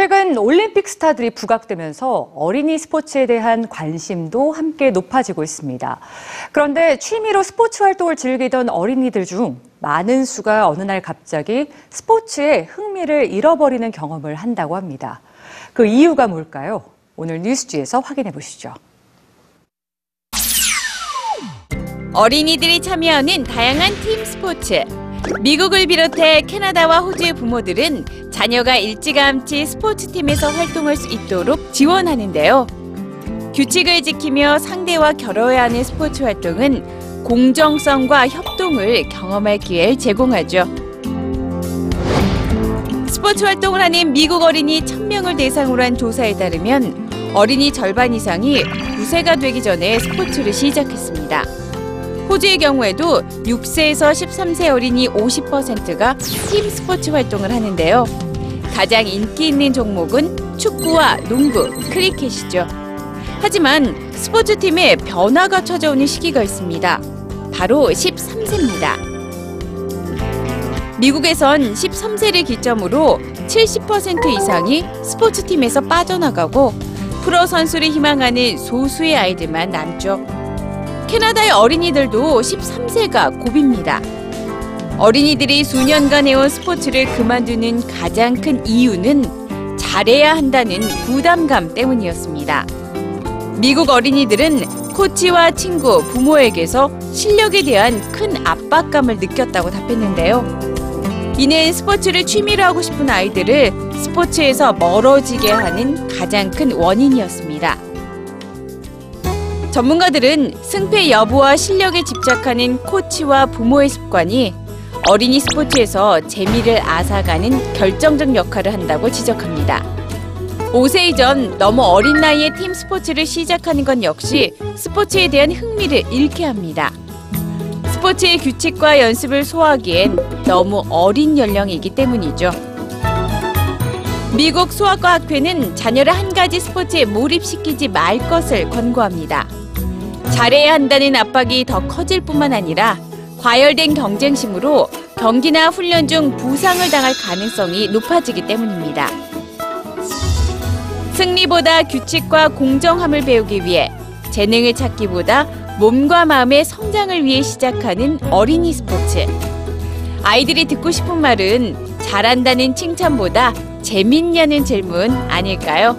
최근 올림픽 스타들이 부각되면서 어린이 스포츠에 대한 관심도 함께 높아지고 있습니다. 그런데 취미로 스포츠 활동을 즐기던 어린이들 중 많은 수가 어느 날 갑자기 스포츠에 흥미를 잃어버리는 경험을 한다고 합니다. 그 이유가 뭘까요? 오늘 뉴스지에서 확인해 보시죠. 어린이들이 참여하는 다양한 팀 스포츠. 미국을 비롯해 캐나다와 호주의 부모들은 자녀가 일찌감치 스포츠팀에서 활동할 수 있도록 지원하는데요. 규칙을 지키며 상대와 겨뤄야 하는 스포츠 활동은 공정성과 협동을 경험할 기회를 제공하죠. 스포츠 활동을 하는 미국 어린이 1000명을 대상으로 한 조사에 따르면 어린이 절반 이상이 9세가 되기 전에 스포츠를 시작했습니다. 호주의 경우에도 6세에서 13세 어린이 50%가 팀 스포츠 활동을 하는데요. 가장 인기 있는 종목은 축구와 농구, 크리켓이죠. 하지만 스포츠팀에 변화가 찾아오는 시기가 있습니다. 바로 13세입니다. 미국에선 13세를 기점으로 70% 이상이 스포츠팀에서 빠져나가고 프로 선수를 희망하는 소수의 아이들만 남죠. 캐나다의 어린이들도 13세가 고비입니다. 어린이들이 수년간 해온 스포츠를 그만두는 가장 큰 이유는 잘해야 한다는 부담감 때문이었습니다. 미국 어린이들은 코치와 친구, 부모에게서 실력에 대한 큰 압박감을 느꼈다고 답했는데요. 이는 스포츠를 취미로 하고 싶은 아이들을 스포츠에서 멀어지게 하는 가장 큰 원인이었습니다. 전문가들은 승패 여부와 실력에 집착하는 코치와 부모의 습관이 어린이 스포츠에서 재미를 앗아가는 결정적 역할을 한다고 지적합니다. 5세 이전 너무 어린 나이에 팀 스포츠를 시작하는 건 역시 스포츠에 대한 흥미를 잃게 합니다. 스포츠의 규칙과 연습을 소화하기엔 너무 어린 연령이기 때문이죠. 미국 소아과학회는 자녀를 한 가지 스포츠에 몰입시키지 말 것을 권고합니다. 잘해야 한다는 압박이 더 커질 뿐만 아니라 과열된 경쟁심으로 경기나 훈련 중 부상을 당할 가능성이 높아지기 때문입니다. 승리보다 규칙과 공정함을 배우기 위해 재능을 찾기보다 몸과 마음의 성장을 위해 시작하는 어린이 스포츠. 아이들이 듣고 싶은 말은 잘한다는 칭찬보다 재밌냐는 질문 아닐까요?